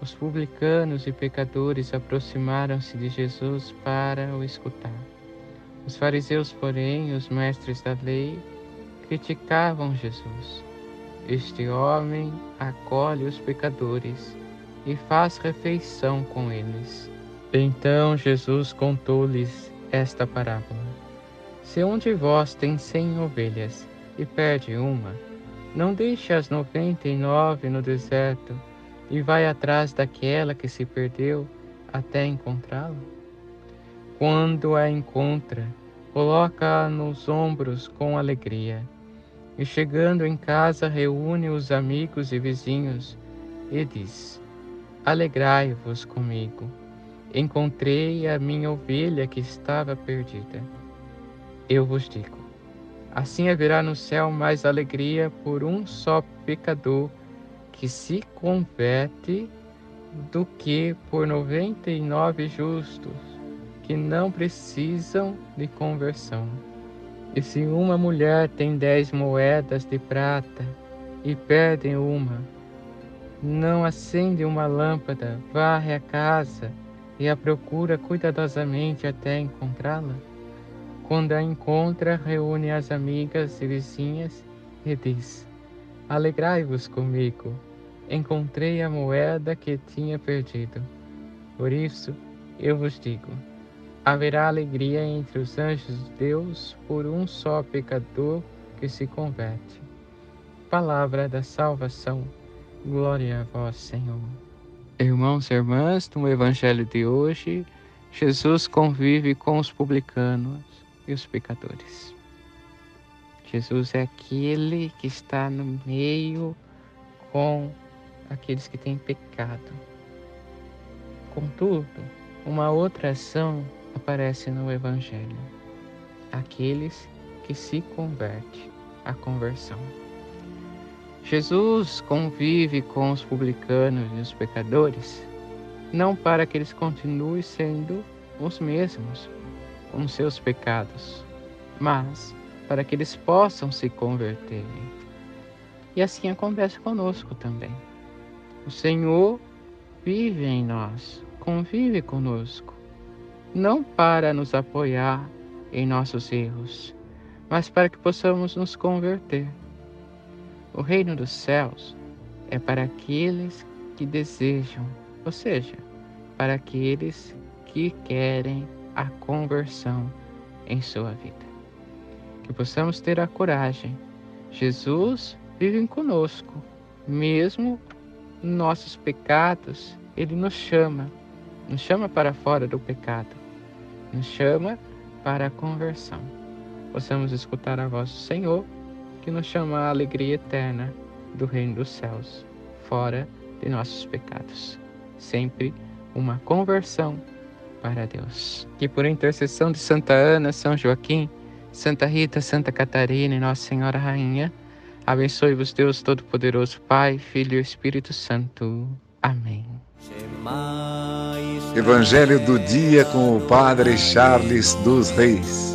os publicanos e pecadores aproximaram-se de Jesus para o escutar. Os fariseus, porém, os mestres da lei, criticavam Jesus. Este homem acolhe os pecadores e faz refeição com eles. Então Jesus contou-lhes esta parábola: Se um de vós tem cem ovelhas e perde uma, não deixe as noventa e nove no deserto e vai atrás daquela que se perdeu até encontrá-la? Quando a encontra, coloca-a nos ombros com alegria, e chegando em casa reúne os amigos e vizinhos e diz: Alegrai-vos comigo, encontrei a minha ovelha que estava perdida. Eu vos digo: assim haverá no céu mais alegria por um só pecador que se converte do que por 99 justos que não precisam de conversão. E se uma mulher tem dez moedas de prata e perde uma, não acende uma lâmpada, varre a casa e a procura cuidadosamente até encontrá-la? Quando a encontra, reúne as amigas e vizinhas e diz: Alegrai-vos comigo, encontrei a moeda que tinha perdido. Por isso, eu vos digo: haverá alegria entre os anjos de Deus por um só pecador que se converte. Palavra da salvação. Glória a vós, Senhor. Irmãos e irmãs, no Evangelho de hoje, Jesus convive com os publicanos e os pecadores. Jesus é aquele que está no meio com aqueles que têm pecado. Contudo, uma outra ação aparece no Evangelho: aqueles que se convertem, a conversão. Jesus convive com os publicanos e os pecadores, não para que eles continuem sendo os mesmos, com seus pecados, mas para que eles possam se converterem. E assim acontece conosco também. O Senhor vive em nós, convive conosco, não para nos apoiar em nossos erros, mas para que possamos nos converter. O reino dos céus é para aqueles que desejam, ou seja, para aqueles que querem a conversão em sua vida que possamos ter a coragem. Jesus vive conosco, mesmo nossos pecados, Ele nos chama, nos chama para fora do pecado, nos chama para a conversão. Possamos escutar a voz do Senhor, que nos chama à alegria eterna do reino dos céus, fora de nossos pecados. Sempre uma conversão para Deus. Que por intercessão de Santa Ana, São Joaquim, Santa Rita, Santa Catarina e Nossa Senhora Rainha, abençoe-vos Deus Todo-Poderoso, Pai, Filho e Espírito Santo. Amém. Evangelho do dia com o Padre Charles dos Reis.